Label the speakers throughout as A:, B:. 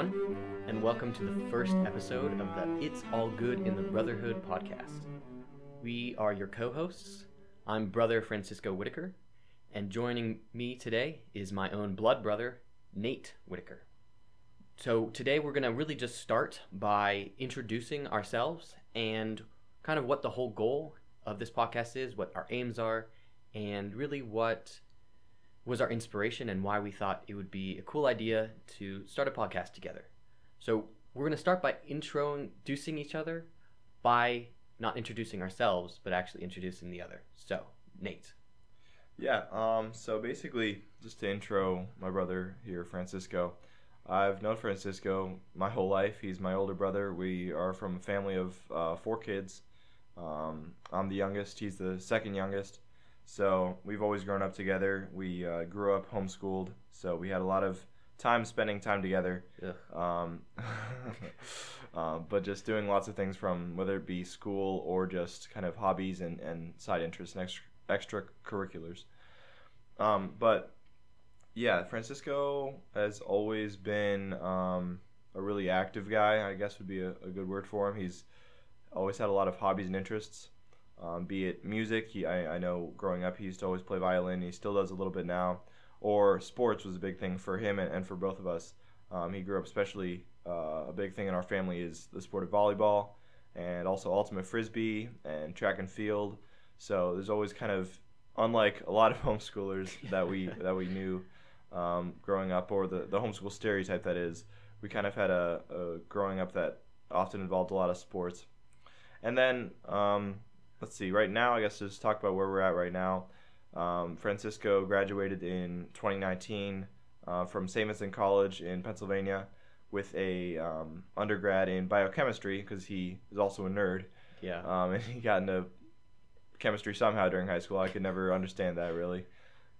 A: everyone, and welcome to the first episode of the It's All Good in the Brotherhood podcast. We are your co hosts. I'm Brother Francisco Whitaker, and joining me today is my own blood brother, Nate Whitaker. So, today we're going to really just start by introducing ourselves and kind of what the whole goal of this podcast is, what our aims are, and really what was our inspiration and why we thought it would be a cool idea to start a podcast together. So we're going to start by introducing each other by not introducing ourselves, but actually introducing the other. So, Nate.
B: Yeah, um, so basically, just to intro my brother here, Francisco. I've known Francisco my whole life. He's my older brother. We are from a family of uh, four kids. Um, I'm the youngest, he's the second youngest. So we've always grown up together. We uh, grew up homeschooled, so we had a lot of time spending time together. Yeah. Um, uh, but just doing lots of things from whether it be school or just kind of hobbies and, and side interests and extra extracurriculars. Um, but yeah, Francisco has always been um, a really active guy. I guess would be a, a good word for him. He's always had a lot of hobbies and interests um, be it music. He, I, I know growing up he used to always play violin. He still does a little bit now. Or sports was a big thing for him and, and for both of us. Um, he grew up especially uh, a big thing in our family is the sport of volleyball and also ultimate frisbee and track and field. So there's always kind of unlike a lot of homeschoolers that we that we knew um, growing up or the, the homeschool stereotype that is we kind of had a, a growing up that often involved a lot of sports and then um, let's see. Right now, I guess let's talk about where we're at right now. Um, Francisco graduated in 2019 uh, from. Vincent College in Pennsylvania with a um, undergrad in biochemistry because he is also a nerd.
A: Yeah.
B: Um, and he got into chemistry somehow during high school. I could never understand that really.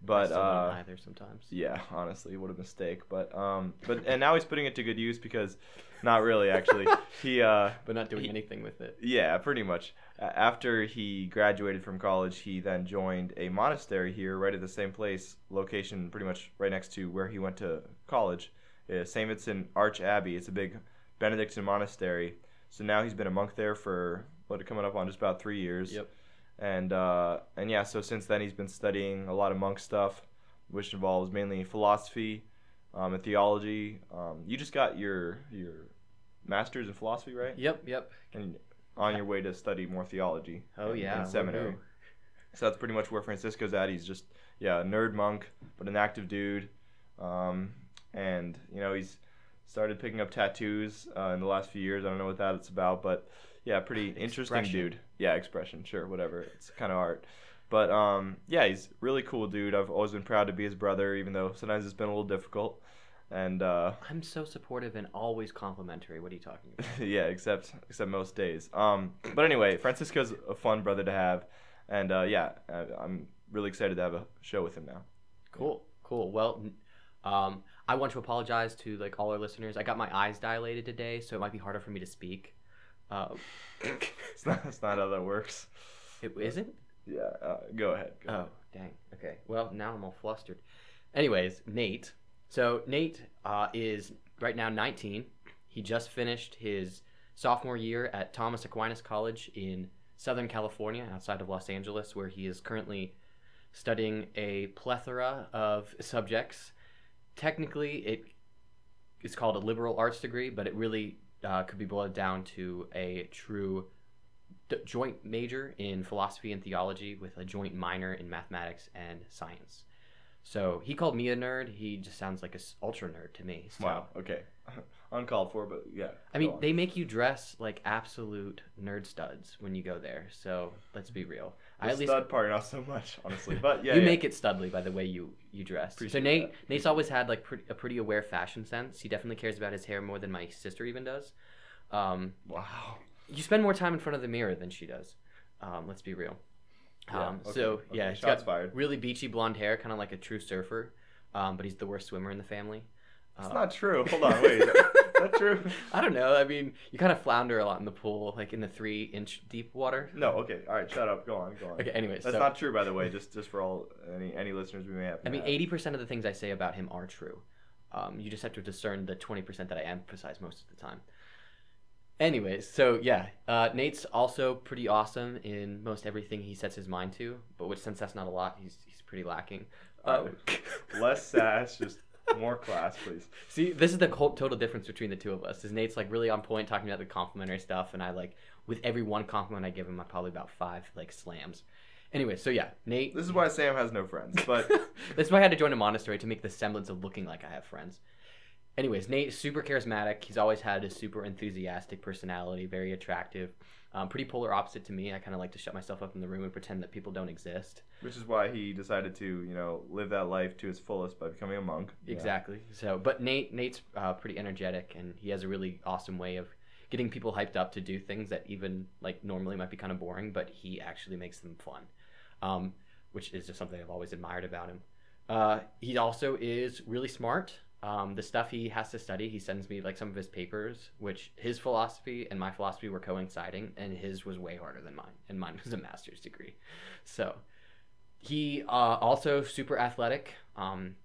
B: But uh,
A: either sometimes.
B: Yeah, honestly, what a mistake. But um, but and now he's putting it to good use because, not really actually. he uh,
A: but not doing
B: he,
A: anything with it.
B: Yeah, pretty much. after he graduated from college, he then joined a monastery here, right at the same place, location pretty much right next to where he went to college, uh, Saint Vincent Archabbey. It's a big Benedictine monastery. So now he's been a monk there for what coming up on just about three years.
A: Yep
B: and uh, and yeah, so since then he's been studying a lot of monk stuff, which involves mainly philosophy um, and theology. Um, you just got your your master's in philosophy, right?
A: Yep, yep.
B: And on your way to study more theology.
A: Oh
B: in,
A: yeah,
B: in seminary. So that's pretty much where Francisco's at. He's just yeah, a nerd monk, but an active dude. Um, and you know he's started picking up tattoos uh, in the last few years. I don't know what that's about, but yeah, pretty interesting dude. Yeah, expression, sure, whatever. It's kind of art. But um, yeah, he's really cool dude. I've always been proud to be his brother, even though sometimes it's been a little difficult. And uh,
A: I'm so supportive and always complimentary. What are you talking about?
B: yeah, except except most days. Um, but anyway, Francisco's a fun brother to have, and uh, yeah, I'm really excited to have a show with him now.
A: Cool, cool. Well, um, I want to apologize to like all our listeners. I got my eyes dilated today, so it might be harder for me to speak.
B: Uh, it's not. That's not how that works.
A: It isn't.
B: Yeah. Uh, go ahead. Go
A: oh,
B: ahead.
A: dang. Okay. Well, now I'm all flustered. Anyways, Nate. So Nate uh, is right now 19. He just finished his sophomore year at Thomas Aquinas College in Southern California, outside of Los Angeles, where he is currently studying a plethora of subjects. Technically, it is called a liberal arts degree, but it really uh, could be boiled down to a true d- joint major in philosophy and theology with a joint minor in mathematics and science. So he called me a nerd. He just sounds like a ultra nerd to me. So.
B: Wow. Okay. Uncalled for, but yeah.
A: I mean, they make you dress like absolute nerd studs when you go there. So let's be real.
B: The I at least stud part, not so much, honestly. But yeah,
A: you
B: yeah.
A: make it studly by the way you you dress.
B: Appreciate
A: so Nate,
B: that.
A: Nate's always had like pretty, a pretty aware fashion sense. He definitely cares about his hair more than my sister even does. Um,
B: wow.
A: You spend more time in front of the mirror than she does. Um, let's be real.
B: Yeah,
A: um,
B: okay,
A: so
B: okay.
A: yeah, he's
B: Shots
A: got
B: fired.
A: really beachy blonde hair, kind of like a true surfer. Um, but he's the worst swimmer in the family.
B: It's
A: Uh,
B: not true. Hold on, wait. Is that true?
A: I don't know. I mean, you kind of flounder a lot in the pool, like in the three inch deep water.
B: No. Okay. All right. Shut up. Go on. Go on.
A: Okay. Anyways,
B: That's
A: so,
B: not true, by the way. Just just for all any any listeners we may have.
A: I mean, eighty percent of the things I say about him are true. Um, you just have to discern the 20% that I emphasize most of the time. Anyways, so yeah, uh, Nate's also pretty awesome in most everything he sets his mind to, but which since that's not a lot, he's he's pretty lacking. Uh,
B: Less sass, just more class, please.
A: See, this is the total difference between the two of us. Is Nate's like really on point talking about the complimentary stuff, and I like with every one compliment I give him, I probably about five like slams. Anyway, so yeah, Nate.
B: This is why Sam has no friends. But
A: That's why I had to join a monastery to make the semblance of looking like I have friends. Anyways, Nate is super charismatic. He's always had a super enthusiastic personality, very attractive. Um, pretty polar opposite to me. I kind of like to shut myself up in the room and pretend that people don't exist.
B: which is why he decided to, you know, live that life to its fullest by becoming a monk. Yeah.
A: Exactly. So, but Nate, Nate's uh, pretty energetic, and he has a really awesome way of getting people hyped up to do things that even like normally might be kind of boring, but he actually makes them fun, um, which is just something I've always admired about him. Uh, he also is really smart. Um, the stuff he has to study, he sends me like some of his papers, which his philosophy and my philosophy were coinciding, and his was way harder than mine, and mine was a master's degree. So he uh, also super athletic. Um,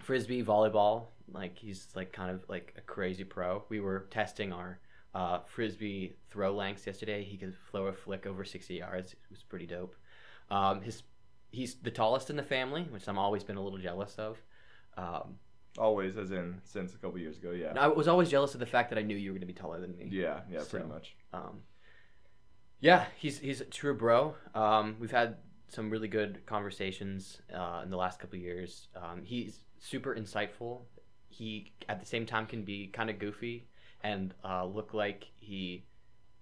A: frisbee, volleyball, like he's like kind of like a crazy pro. We were testing our uh, frisbee throw lengths yesterday. He could throw a flick over sixty yards. It was pretty dope. Um, his he's the tallest in the family, which I'm always been a little jealous of. Um,
B: Always, as in since a couple years ago. Yeah.
A: and I was always jealous of the fact that I knew you were going to be taller than me.
B: Yeah. Yeah. Pretty much.
A: Um, yeah, he's he's a true bro. Um, we've had some really good conversations uh, in the last couple of years. Um, he's super insightful. He at the same time can be kind of goofy and uh, look like he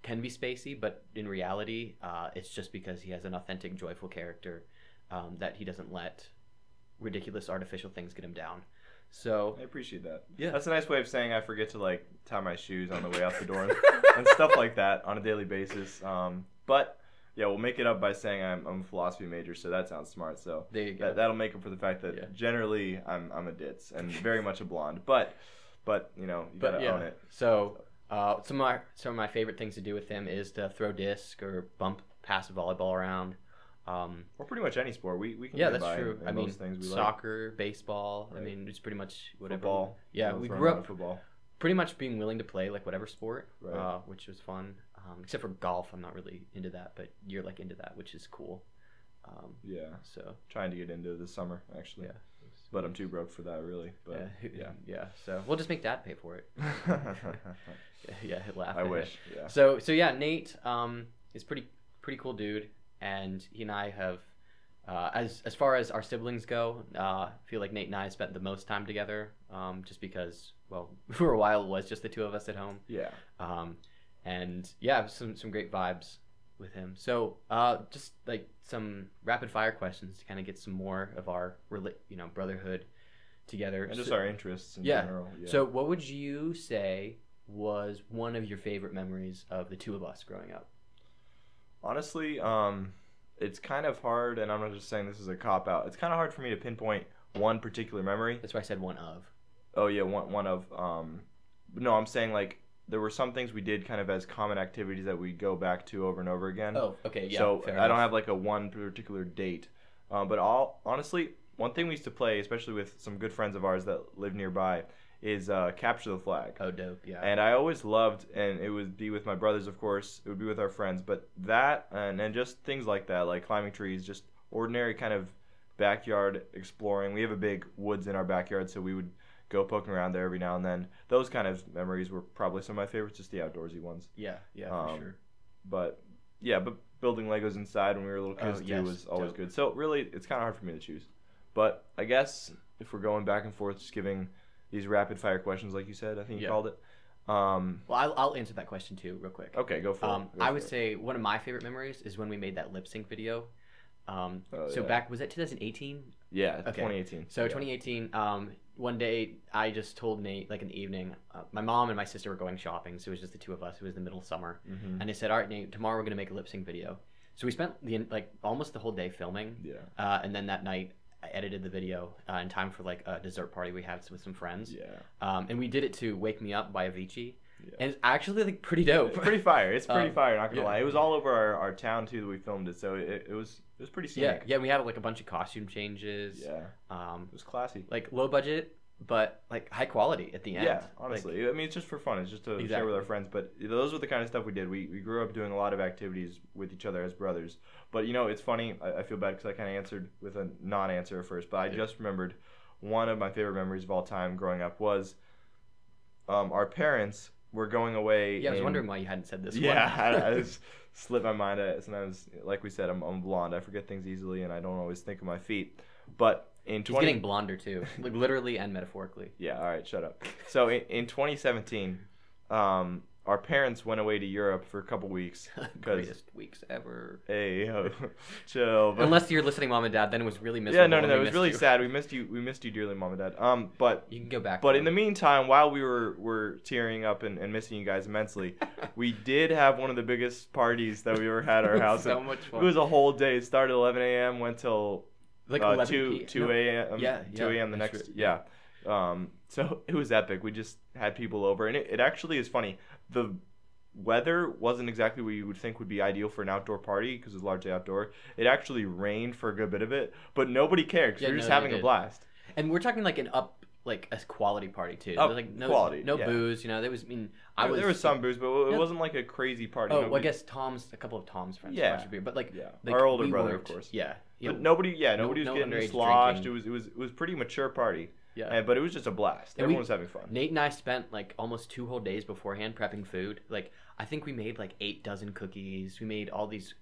A: can be spacey, but in reality, uh, it's just because he has an authentic, joyful character um, that he doesn't let ridiculous, artificial things get him down. So
B: I appreciate that.
A: Yeah.
B: That's a nice way of saying I forget to like tie my shoes on the way out the door and, and stuff like that on a daily basis. Um, but yeah, we'll make it up by saying I'm, I'm a philosophy major, so that sounds smart. So
A: there you go.
B: that, that'll make up for the fact that
A: Yeah.
B: generally I'm I'm a ditz and very much a blonde. But but you know you
A: but
B: gotta
A: yeah.
B: own it.
A: So uh, some of my some of my favorite things to do with him is to throw disc or bump pass a volleyball around. Um,
B: Or pretty much any sport. We we can
A: yeah, that's true. I mean,
B: things we like.
A: soccer, baseball. I mean, it's pretty much whatever.
B: Football.
A: Yeah, we grew up
B: football.
A: pretty much being willing to play like whatever sport,
B: Right.
A: uh, which was fun. Um, except for golf, I'm not really into that, but you're like into that, which is cool. Um,
B: Yeah,
A: so
B: trying to get into this summer actually.
A: yeah,
B: But I'm too broke for that really. But
A: yeah,
B: yeah.
A: yeah. So we'll just make Dad pay for it. yeah, he'll laugh.
B: I
A: at it.
B: wish. Yeah.
A: So so yeah, Nate um is pretty pretty cool dude, and he and I have uh, as as far as our siblings go, uh, I feel like Nate and I spent the most time together, um, just because well for a while it was just the two of us at home,
B: Yeah.
A: um, and yeah, some some great vibes with him. So uh, just like some rapid fire questions to kind of get some more of our rela- you know brotherhood together.
B: And just
A: So-
B: our interests in
A: Yeah.
B: general. Yeah.
A: so, what would you say was one of your favorite memories of the two of us growing up?
B: Honestly, um, it's kind of hard, and I'm not just saying this is a cop out. It's kind of hard for me to pinpoint one particular memory.
A: That's why I said one of.
B: Oh yeah, one one of um, no, I'm saying like there were some things we did kind of as common activities that we go back to over and over again.
A: Oh, okay, yeah.
B: so
A: fair
B: I don't have like a one particular date, um, but all honestly, one thing we used to play, especially with some good friends of ours that live nearby, is uh, capture the flag.
A: Oh, dope. Yeah.
B: And I always loved, and it would be with my brothers, of course. It would be with our friends, but that and and just things like that, like climbing trees, just ordinary kind of backyard exploring. We have a big woods in our backyard, so we would go poking around there every now and then. Those kind of memories were probably some of my favorites, just the outdoorsy ones.
A: yeah, yeah, for
B: um,
A: sure.
B: But yeah, but building Legos inside when we were little
A: Oh,
B: kids too
A: yes,
B: was always
A: dope.
B: good. So really, it's kind of hard for me to choose. But I guess if we're going back and forth, just giving these rapid fire questions, like you said, I think you
A: Yeah.
B: called it. Um,
A: Well, I'll, I'll answer that question too, real quick.
B: okay, go for
A: Um,
B: it. Go
A: I
B: for
A: would
B: it.
A: say one of my favorite memories is when we made that lip sync video. Um,
B: Oh,
A: so
B: yeah.
A: back was that 2018?
B: yeah,
A: okay.
B: 2018.
A: So
B: yeah.
A: 2018. Um, one day I just told Nate, like in the evening, uh, my mom and my sister were going shopping, so it was just the two of us. It was the middle of summer,
B: Mhm.
A: and I said, "All right, Nate, tomorrow we're gonna make a lip sync video." So we spent the like almost the whole day filming,
B: Yeah,
A: uh, and then that night I edited the video uh, in time for like a dessert party we had with some friends.
B: yeah,
A: Um, and we did it to "Wake Me Up" by Avicii,
B: yeah.
A: and it's actually like pretty dope.
B: It's pretty fire. It's pretty
A: Um,
B: fire. Not gonna
A: yeah.
B: lie, it was all over our, our town too that we filmed it, so it, it was it was pretty
A: yeah, yeah. We had like a bunch of costume changes.
B: yeah,
A: Um,
B: it was classy.
A: like low budget, but like high quality at the end.
B: Yeah,
A: Like,
B: honestly, I mean, it's just for fun. It's just to share
A: Exactly.
B: with our friends. But those were the kind of stuff we did. We, we grew up doing a lot of activities with each other as brothers. But you know, it's funny. I, I feel bad because I kind of answered with a non-answer at first. But I
A: Yeah.
B: just remembered one of my favorite memories of all time growing up was um, our parents were going away.
A: yeah, I was
B: in-
A: wondering why you hadn't said this.
B: Yeah,
A: one.
B: I, I just slipped my mind. I, sometimes, like we said, I'm, I'm blonde. I forget things easily, and I don't always think of my feet. But in
A: He's getting blonder too, like literally and metaphorically.
B: yeah, all right, shut up. So in, in 2017, um, our parents went away to Europe for a couple weeks.
A: Greatest weeks ever.
B: hey, yo, chill. But,
A: Unless you're listening, mom and dad, then it was really miserable.
B: yeah, no, no, no. It was really
A: you.
B: sad. We missed you. We missed you dearly, mom and dad. Um, but
A: You can go back.
B: But in the meantime, while we were were tearing up and, and missing you guys immensely, we did have one of the biggest parties that we ever had at our house.
A: so much fun.
B: It was a whole day. It started at 11 a.m. went till
A: like
B: uh,
A: 11
B: 2
A: p-
B: 2
A: no,
B: a.m.
A: Yeah,
B: 2
A: yeah,
B: a.m. the
A: that's
B: next
A: right,
B: yeah. Um, so it was epic. We just had people over, and it, it actually is funny. The weather wasn't exactly what you would think would be ideal for an outdoor party because it was largely outdoor. It actually rained for a good bit of it, but nobody cared because
A: Yeah,
B: we were just
A: no, they
B: having a blast.
A: And we're talking like an up, like a quality party too. Oh, was, like no
B: quality,
A: no
B: yeah.
A: booze. You know, there was. I mean, I
B: There-
A: was.
B: there was some booze, but it
A: Yeah.
B: wasn't like a crazy party.
A: Oh, well, I guess Tom's a couple of Tom's friends.
B: Yeah.
A: Yeah, beer, but like,
B: Yeah,
A: like,
B: our older
A: we
B: brother, of course.
A: Yeah, yeah,
B: But nobody, yeah,
A: No-
B: nobody was
A: no
B: getting
A: underage
B: sloshed.
A: drinking.
B: It was, it was, it was pretty mature party.
A: Yeah.
B: And, but it was just a blast.
A: And
B: Everyone
A: we-
B: was having fun.
A: Nate and I spent like almost two whole days beforehand prepping food. Like I think we made like eight dozen cookies. We made all these.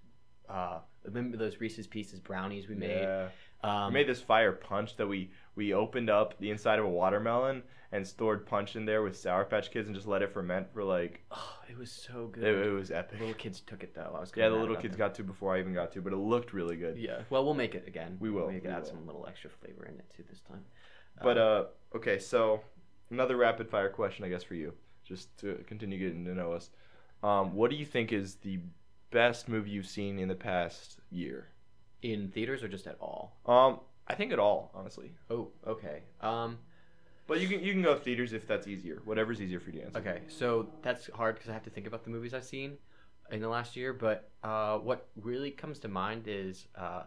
A: Uh, remember those Reese's Pieces brownies we made?
B: Yeah.
A: Um,
B: we made this fire punch that we we opened up the inside of a watermelon and stored punch in there with Sour Patch Kids and just let it ferment for like
A: oh, it was so good.
B: it, it was epic.
A: The little kids took it though. I was
B: Yeah, the little kids
A: them.
B: got to before I even got to, but it looked really good.
A: Yeah. Well, we'll make it again.
B: We will,
A: We can
B: we
A: add
B: will.
A: some little extra flavor in it too this time.
B: But uh, okay, so another rapid fire question, I guess, for you, just to continue getting to know us. Um, what do you think is the best movie you've seen in the past year?
A: in theaters or just at all?
B: Um, I think at all, honestly.
A: Oh, okay. Um,
B: But you can you can go theaters if that's easier. Whatever's easier for you to answer.
A: okay. So that's hard because I have to think about the movies I've seen in the last year. But uh, what really comes to mind is uh,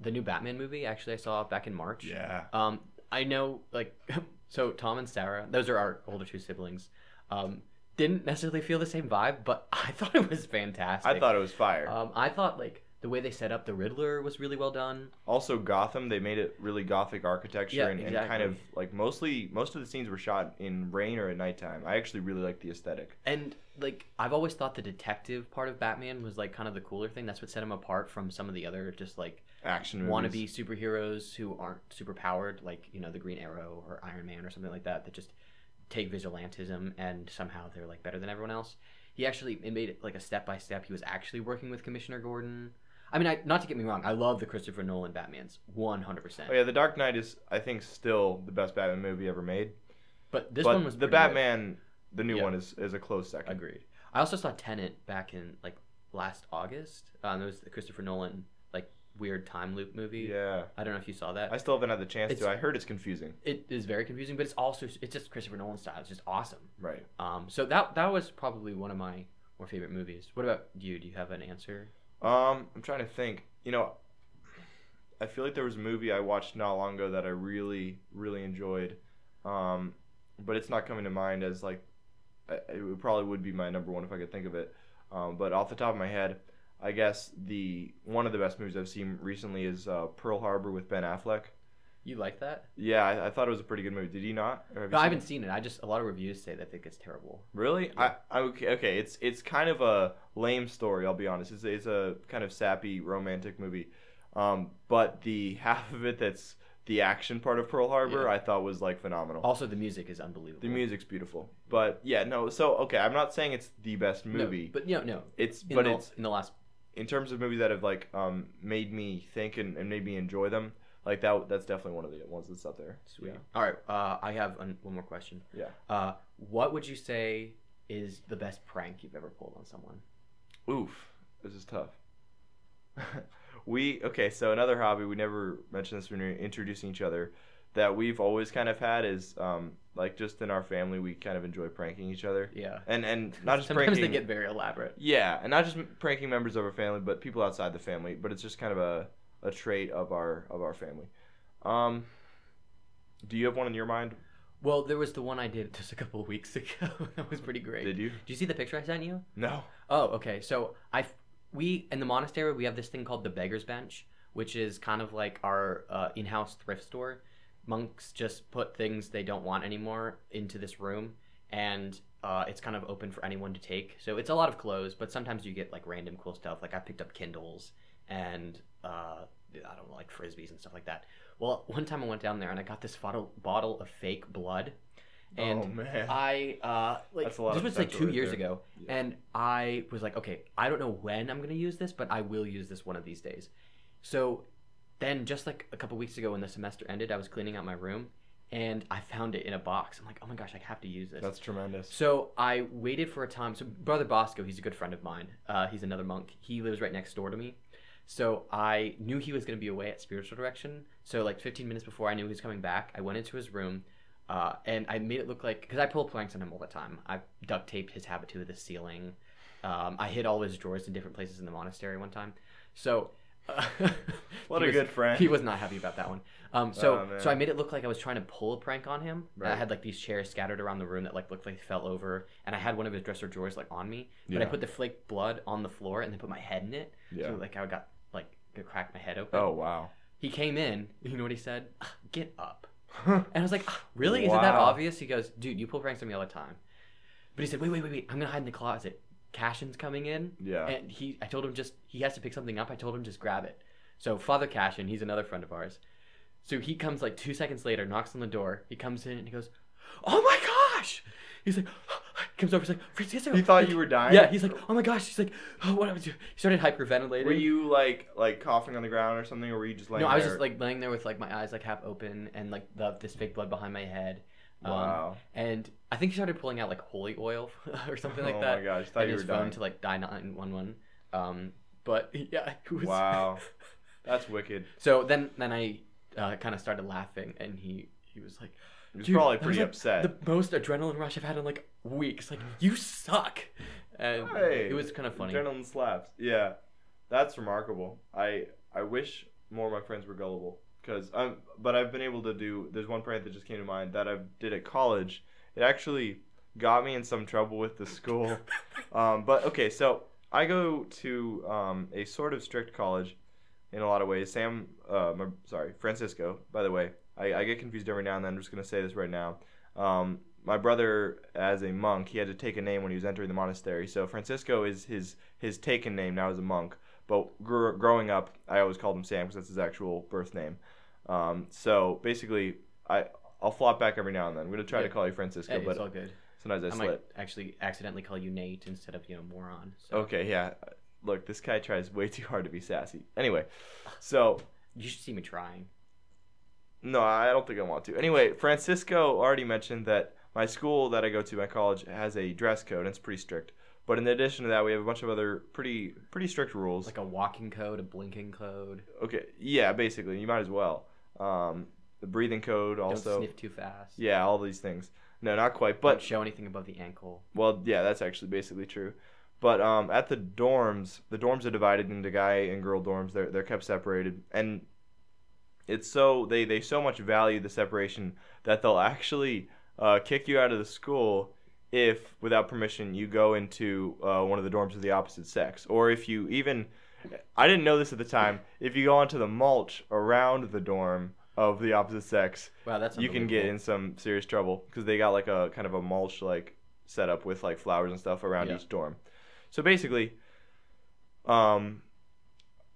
A: the new Batman movie. Actually, I saw back in March.
B: Yeah.
A: Um, I know, like, so Tom and Sarah, those are our older two siblings. Um, didn't necessarily feel the same vibe, but I thought it was fantastic.
B: I thought it was fire.
A: Um, I thought like the way they set up the Riddler was really well done.
B: also, Gotham, they made it really gothic architecture
A: Yeah,
B: and, and kind of like mostly most of the scenes were shot in rain or at nighttime. I actually really like the aesthetic.
A: And like I've always thought the detective part of Batman was like kind of the cooler thing. That's what set him apart from some of the other just like
B: Action
A: wannabe superheroes who aren't super powered, like you know the Green Arrow or Iron Man or something like that, that just take vigilantism and somehow they're like better than everyone else. He actually it made it like a step by step. He was actually working with Commissioner Gordon. I mean, I, not to get me wrong, I love the Christopher Nolan Batman's one hundred percent.
B: Oh yeah, The Dark Knight is I think still the best Batman movie ever made.
A: But this
B: but
A: one was
B: the
A: pretty good.
B: Batman, the new
A: Yeah.
B: one is is a close second.
A: Agreed. I also saw Tenet back in like last August. Um, it was the Christopher Nolan weird time loop movie.
B: Yeah,
A: I don't know if you saw that.
B: I still haven't had the chance
A: It's-
B: to. I heard it's confusing.
A: it is very confusing, but it's also it's just Christopher Nolan style. It's just awesome.
B: Right.
A: Um, so that that was probably one of my more favorite movies. What about you? Do you have an answer?
B: Um, I'm trying to think. You know, I feel like there was a movie I watched not long ago that I really, really enjoyed. Um, but it's not coming to mind as like, it probably would be my number one if I could think of it. Um, but off the top of my head, I guess the one of the best movies I've seen recently is uh, Pearl Harbor with Ben Affleck.
A: You like that?
B: Yeah, I, I thought it was a pretty good movie. Did you not? Or have you
A: No, I haven't
B: it?
A: seen it. I just a lot of reviews say that think it's terrible.
B: Really?
A: Yeah.
B: I, I okay, okay. It's it's kind of a lame story. I'll be honest. It's it's a kind of sappy romantic movie, um, but the half of it that's the action part of Pearl Harbor,
A: Yeah.
B: I thought was like phenomenal.
A: Also, the music is unbelievable.
B: the music's beautiful, but yeah, no. So okay, I'm not saying it's the best
A: No,
B: movie.
A: but you know, no.
B: it's
A: In
B: but
A: the,
B: it's
A: in the last.
B: In terms of movies that have like um made me think and, and made me enjoy them. Like that, that's definitely one of the ones that's up there.
A: Sweet.
B: Yeah.
A: All right. Uh, I have un- one more question.
B: Yeah.
A: Uh, what would you say is the best prank you've ever pulled on someone?
B: Oof, this is tough. we okay, so another hobby we never mentioned this when we were introducing each other that we've always kind of had is um like just in our family we kind of enjoy pranking each other
A: Yeah.
B: and and not just
A: Sometimes
B: pranking
A: they get very elaborate.
B: yeah and not just pranking members of our family but people outside the family but it's just kind of a, a trait of our of our family um Do you have one in your mind?
A: Well, there was the one I did just a couple of weeks ago. that was pretty great.
B: Did you?
A: Did you see the picture I sent you?
B: No.
A: Oh, okay. So I, we in the monastery we have this thing called the Beggar's Bench, which is kind of like our uh, in-house thrift store. Monks just put things they don't want anymore into this room, and uh, it's kind of open for anyone to take. So it's a lot of clothes, but sometimes you get like random cool stuff. Like I picked up Kindles and uh, I don't know, like frisbees and stuff like that. Well, one time I went down there and I got this bottle bottle of fake blood, and
B: oh man.
A: I uh like
B: That's a lot
A: this was like two
B: right
A: years
B: there.
A: ago,
B: Yeah.
A: and I was like, okay, I don't know when I'm gonna use this, but I will use this one of these days. So then, just like a couple weeks ago, when the semester ended, I was cleaning out my room, and I found it in a box. I'm like, oh my gosh, I have to use this.
B: That's tremendous.
A: So I waited for a time. So Brother Bosco, he's a good friend of mine. Uh, he's another monk. He lives right next door to me. So I knew he was going to be away at spiritual direction. So like 15 minutes before I knew he was coming back, I went into his room, uh, and I made it look like because I pull pranks on him all the time. I duct taped his habit to the ceiling. Um, I hid all his drawers in different places in the monastery one time. So.
B: What
A: he
B: a
A: was-
B: good friend.
A: He was not happy about that one. Um, so
B: Oh,
A: so I made it look like I was trying to pull a prank on him. And I had like these chairs scattered around the room that like looked like they fell over, and I had one of his dresser drawers like on me. But I put the flake blood on the floor and then put my head in it.
B: Yeah.
A: So like I got like could crack my head open.
B: Oh wow.
A: He came in. You know what he said? "Ah, Get up. And I was like, "Ah, really? Is it that obvious? He goes, dude, you pull pranks on me all the time. But he said, wait, wait, wait, wait. I'm gonna hide in the closet. Cashin's coming in.
B: yeah.
A: And he, I told him just he has to pick something up. I told him just grab it. So Father Cashin, he's another friend of ours. So he comes like two seconds later, knocks on the door. He comes in and he goes, "Oh my gosh!" He's like, comes over. He's like, "Francisco."
B: he thought
A: like-
B: you were dying.
A: Yeah. He's like, "Oh my gosh!" He's like, "Oh, what?" I was doing He started hyperventilating.
B: Were you like like coughing on the ground or something, or were you just laying
A: No, I was just like laying there with like my eyes like half open and like the, this fake blood behind my head. Um,
B: Wow.
A: And I think he started pulling out like holy oil or something like
B: oh
A: that.
B: my gosh, thought
A: and
B: you
A: his
B: were
A: phone
B: dying.
A: to like die nine one one. Um, but yeah, it was
B: Wow. That's wicked.
A: So then then I uh, kind of started laughing, and he he was like,
B: He was
A: "Dude,
B: probably
A: was,
B: pretty
A: like,
B: upset.
A: The most adrenaline rush I've had in like weeks. Like you suck, and
B: Hey,
A: it was kind of funny.
B: Adrenaline slaps. Yeah, that's remarkable. I I wish more of my friends were gullible because I'm. But I've been able to do. There's one prank that just came to mind that I did at college. It actually got me in some trouble with the school. um, but okay, so I go to um, a sort of strict college in a lot of ways. Sam, uh, my, sorry, Francisco. By the way, I, I get confused every now and then. I'm just gonna say this right now. Um, my brother, as a monk, he had to take a name when he was entering the monastery. So Francisco is his his taken name now as a monk. But gr- growing up, I always called him Sam because that's his actual birth name. Um, so basically, I I'll flop back every now and then. I'm gonna try
A: Yeah.
B: to call you Francisco,
A: Hey, it's
B: but
A: all good.
B: sometimes I
A: I
B: slip.
A: might actually accidentally call you Nate instead of you know moron. So
B: Okay, yeah. Look, this guy tries way too hard to be sassy. Anyway, so
A: you should see me trying.
B: no, I don't think I want to. Anyway, Francisco already mentioned that my school that I go to, my college, has a dress code and it's pretty strict. But in addition to that, we have a bunch of other pretty pretty strict rules.
A: Like a walking code, a blinking code.
B: okay, yeah, basically, you might as well. Um, the breathing code also.
A: Don't sniff too fast.
B: Yeah, all these things. No, not quite.
A: Don't
B: But
A: show anything above the ankle.
B: Well, yeah, that's actually basically true. But um, at the dorms, the dorms are divided into guy and girl dorms. They're they're kept separated, and it's so they they so much value the separation that they'll actually uh, kick you out of the school if, without permission, you go into uh, one of the dorms of the opposite sex, or if you even. I didn't know this at the time. If you go onto the mulch around the dorm of the opposite sex,
A: Wow, that's
B: you can get in some serious trouble because they got like a kind of a mulch like setup with like flowers and stuff around
A: Yeah.
B: each dorm. So basically, um,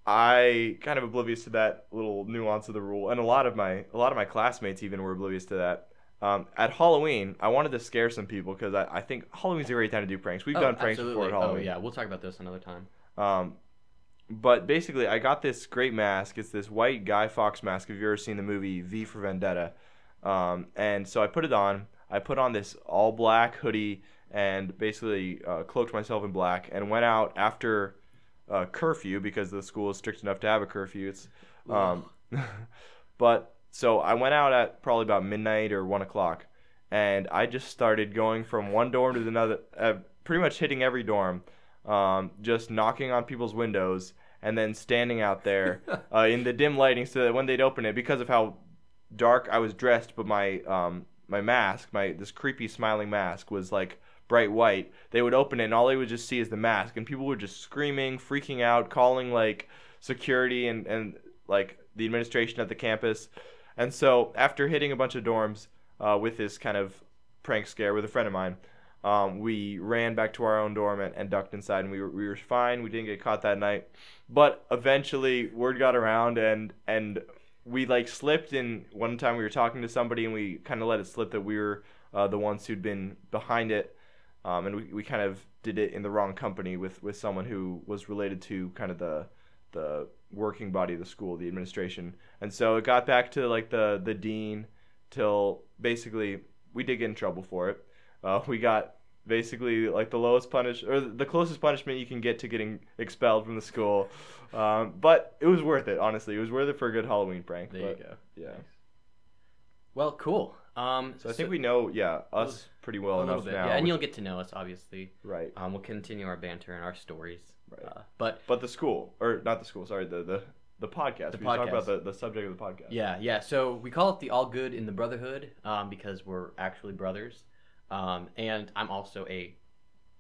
B: I kind of oblivious to that little nuance of the rule, and a lot of my a lot of my classmates even were oblivious to that. Um, at Halloween, I wanted to scare some people because I, I think Halloween's a great time to do pranks. We've
A: Oh,
B: done pranks before at. Halloween.
A: Oh yeah, we'll talk about this another time.
B: Um, but basically, I got this great mask. It's this white Guy Fawkes mask. Have you ever seen the movie V for Vendetta? Um, and so I put it on. I put on this all black hoodie and basically uh, cloaked myself in black and went out after uh, curfew because the school is strict enough to have a curfew. It's um, but so I went out at probably about midnight or one o'clock, and I just started going from one dorm to another, uh, pretty much hitting every dorm, um, just knocking on people's windows, and then standing out there uh, in the dim lighting so that when they'd open it, because of how dark. I was dressed, but my um my mask, my this creepy smiling mask, was like bright white. They would open it, and all they would just see is the mask, and people were just screaming, freaking out, calling like security and and like the administration at the campus. And so after hitting a bunch of dorms uh, with this kind of prank scare with a friend of mine, um, we ran back to our own dorm and, and ducked inside, and we were, we were fine. We didn't get caught that night, but eventually word got around, and and we like slipped. And one time we were talking to somebody, and we kind of let it slip that we were uh, the ones who'd been behind it, um, and we, we kind of did it in the wrong company with with someone who was related to kind of the the working body of the school, the administration, and so it got back to like the the dean till basically we did get in trouble for it. Uh, we got basically like the lowest punish or the closest punishment you can get to getting expelled from the school. Um, but it was worth it, honestly. It was worth it for a good Halloween prank.
A: There
B: but,
A: you go.
B: Yeah.
A: Well, cool. Um,
B: So I think we know, yeah, us pretty well enough
A: bit,
B: now.
A: yeah, and you'll get to know us obviously.
B: right.
A: Um, we'll continue our banter and our stories.
B: Right.
A: Uh, but
B: But the school, or not the school, sorry, the the the podcast.
A: The
B: we
A: podcast.
B: about the, the subject of the podcast.
A: Yeah, yeah. So we call it the All Good in the Brotherhood um, because we're actually brothers, um, and I'm also a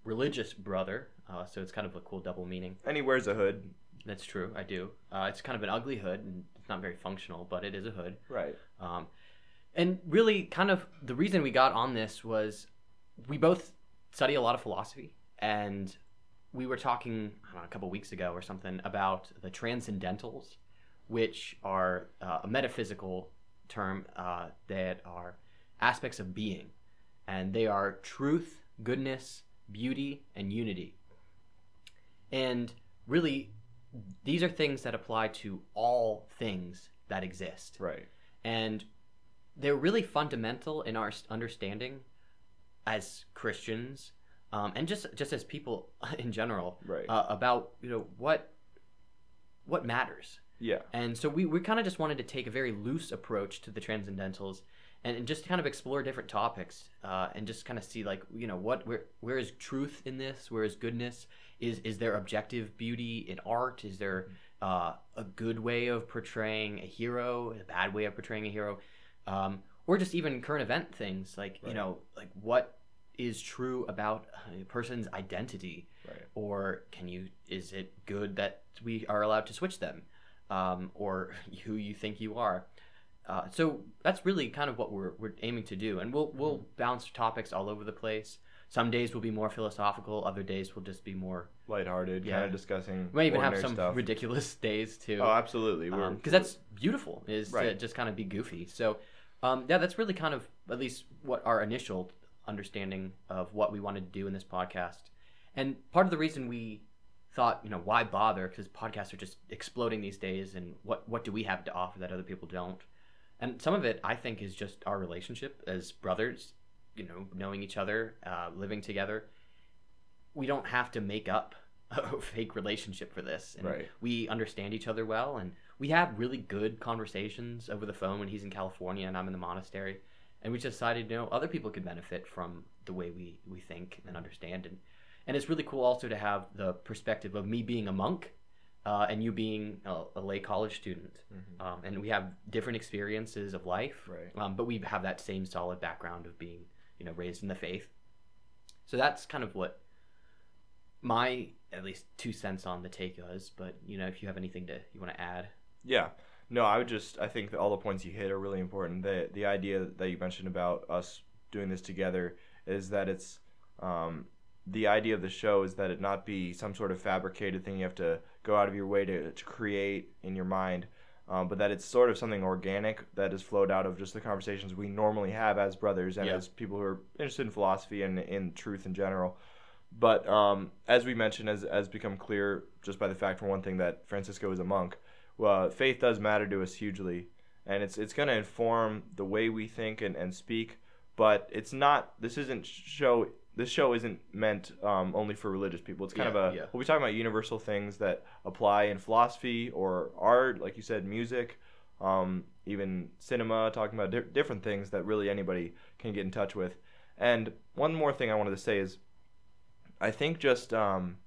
A: religious brother. Uh, so it's kind of a cool double meaning.
B: And he wears a hood.
A: That's true. I do. Uh, it's kind of an ugly hood, and it's not very functional, but it is a hood.
B: Right.
A: Um, and really, kind of the reason we got on this was we both study a lot of philosophy, and we were talking I don't know, a couple weeks ago or something about the transcendentals, which are uh, a metaphysical term uh, that are aspects of being, and they are truth, goodness, beauty, and unity. And really, these are things that apply to all things that exist
B: Right.
A: and they're really fundamental in our understanding as Christians, um, and just just as people in general
B: Right.
A: uh, about you know what what matters.
B: yeah.
A: And so we, we kind of just wanted to take a very loose approach to the transcendentals and, and just kind of explore different topics uh, and just kind of see like you know what where where is truth in this? Where is goodness? Is is there objective beauty in art? Is there uh, a good way of portraying a hero a bad way of portraying a hero? Um, or just even current event things like you know like what is true about a person's identity?
B: Right.
A: or can you is it good that we are allowed to switch them? Um, or who you think you are uh, so that's really kind of what we're, we're aiming to do and we'll we'll bounce topics all over the place some days will be more philosophical other days will just be more
B: Lighthearted,
A: Yeah.
B: kind of discussing.
A: we might even have
B: ordinary
A: some
B: stuff.
A: ridiculous days too
B: Oh, absolutely. We're
A: because that's beautiful is to
B: Right.
A: just kind of be goofy so um, yeah that's really kind of at least what our initial understanding of what we wanted to do in this podcast and part of the reason we thought you know why bother because podcasts are just exploding these days and what what do we have to offer that other people don't and some of it i think is just our relationship as brothers you know knowing each other uh, living together. We don't have to make up a fake relationship for this. And
B: Right.
A: we understand each other well. And we have really good conversations over the phone when he's in california and i'm in the monastery. And we just decided you know other people could benefit from the way we we think and understand. And and it's really cool also to have the perspective of me being a monk uh, and you being a, a lay college student
B: Mhm.
A: um, and we have different experiences of life
B: Right.
A: um, but we have that same solid background of being you know raised in the faith so that's kind of what my at least two cents on the take was but you know if you have anything to you want to add
B: Yeah. No, I would just I think that all the points you hit are really important. The the idea that you mentioned about us doing this together is that it's um, the idea of the show is that it not be some sort of fabricated thing you have to go out of your way to, to create in your mind, um, but that it's sort of something organic that has flowed out of just the conversations we normally have as brothers and
A: Yeah.
B: as people who are interested in philosophy and in truth in general. But um, as we mentioned, as as become clear just by the fact, for one thing, that Francisco is a monk well, faith does matter to us hugely, and it's it's going to inform the way we think and, and speak. But it's not. This isn't show. This show isn't meant um, only for religious people. It's kind
A: Yeah,
B: of a.
A: yeah.
B: We'll be talking about universal things that apply in philosophy or art, like you said, music, um, even cinema. Talking about di- different things that really anybody can get in touch with. And one more thing I wanted to say is, I think just um,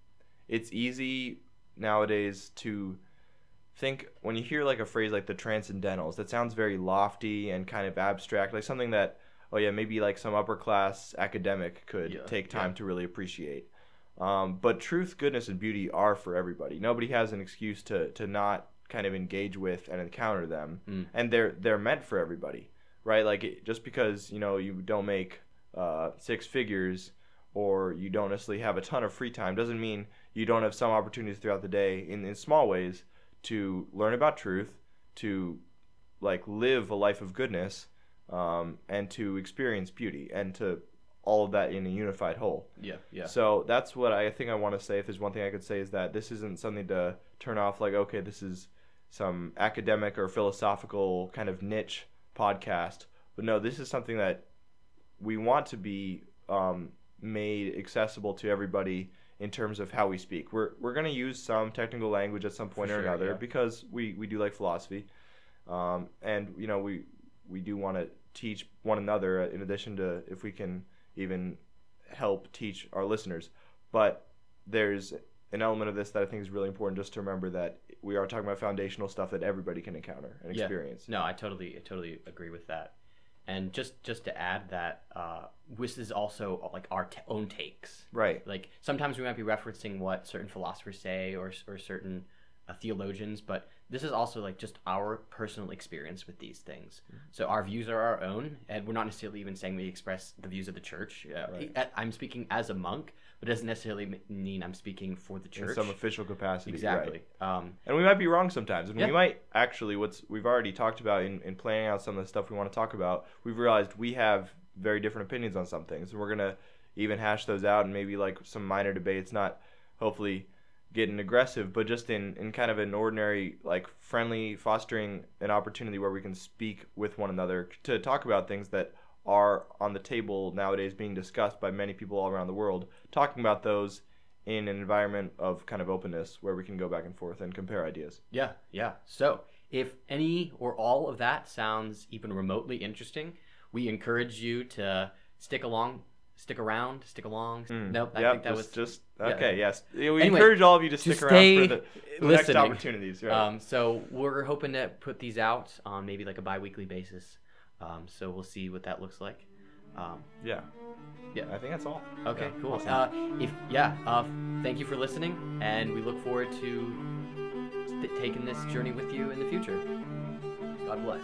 B: it's easy nowadays to think when you hear like a phrase like the transcendentals, that sounds very lofty and kind of abstract, like something that oh yeah, maybe like some upper class academic could
A: Yeah,
B: take time
A: yeah.
B: to really appreciate. Um, but truth, goodness, and beauty are for everybody. Nobody has an excuse to to not kind of engage with and encounter them,
A: Mm.
B: and they're they're meant for everybody, right? Like it, just because you know you don't make uh, six figures or you don't necessarily have a ton of free time doesn't mean you don't have some opportunities throughout the day in, in small ways to learn about truth, to like live a life of goodness, um, and to experience beauty, and to all of that in a unified whole.
A: Yeah, yeah.
B: So that's what I think I want to say. If there's one thing I could say is that this isn't something to turn off like, okay, this is some academic or philosophical kind of niche podcast. But no, this is something that we want to be um, made accessible to everybody in terms of how we speak. We're, we're going to use some technical language at some point
A: For
B: or
A: sure,
B: another
A: yeah.
B: because we, we do like philosophy. Um, and, you know, we, we do want to teach one another in addition to if we can even help teach our listeners. But there's an element of this that I think is really important just to remember that we are talking about foundational stuff that everybody can encounter and
A: Yeah.
B: experience.
A: No, I totally, I totally agree with that. And just, just to add that, uh, this is also like our t- own takes.
B: Right.
A: Like sometimes we might be referencing what certain philosophers say or or certain uh, theologians, but this is also like just our personal experience with these things.
B: Mm-hmm.
A: So our views are our own, and we're not necessarily even saying we express the views of the church. Uh,
B: Right.
A: I'm speaking as a monk, but it doesn't necessarily mean I'm speaking for the
B: In
A: church.
B: some official capacity. right.
A: exactly. Um,
B: And we might be wrong sometimes. And
A: Yeah.
B: we might actually, what's we've already talked about in, in planning out some of the stuff we want to talk about, we've realized we have very different opinions on some things. And we're going to even hash those out and maybe like some minor debates, not hopefully getting aggressive, but just in, in kind of an ordinary, like friendly, fostering an opportunity where we can speak with one another to talk about things that are on the table nowadays being discussed by many people all around the world, talking about those in an environment of kind of openness where we can go back and forth and compare ideas.
A: Yeah, yeah. So if any or all of that sounds even remotely interesting, we encourage you to stick along, stick around, stick along. Nope, I
B: Yep,
A: think that
B: just,
A: was
B: just
A: yeah.
B: okay. Yes, we
A: Anyway,
B: encourage all of you to stick around for the, next opportunities. Right?
A: Um, so we're hoping to put these out on maybe like a bi-weekly basis. Um, so we'll see what that looks like. Um,
B: yeah,
A: yeah.
B: I think that's all.
A: okay,
B: Yeah,
A: cool.
B: awesome.
A: Uh, if yeah, uh, thank you for listening, and we look forward to st- taking this journey with you in the future. God bless.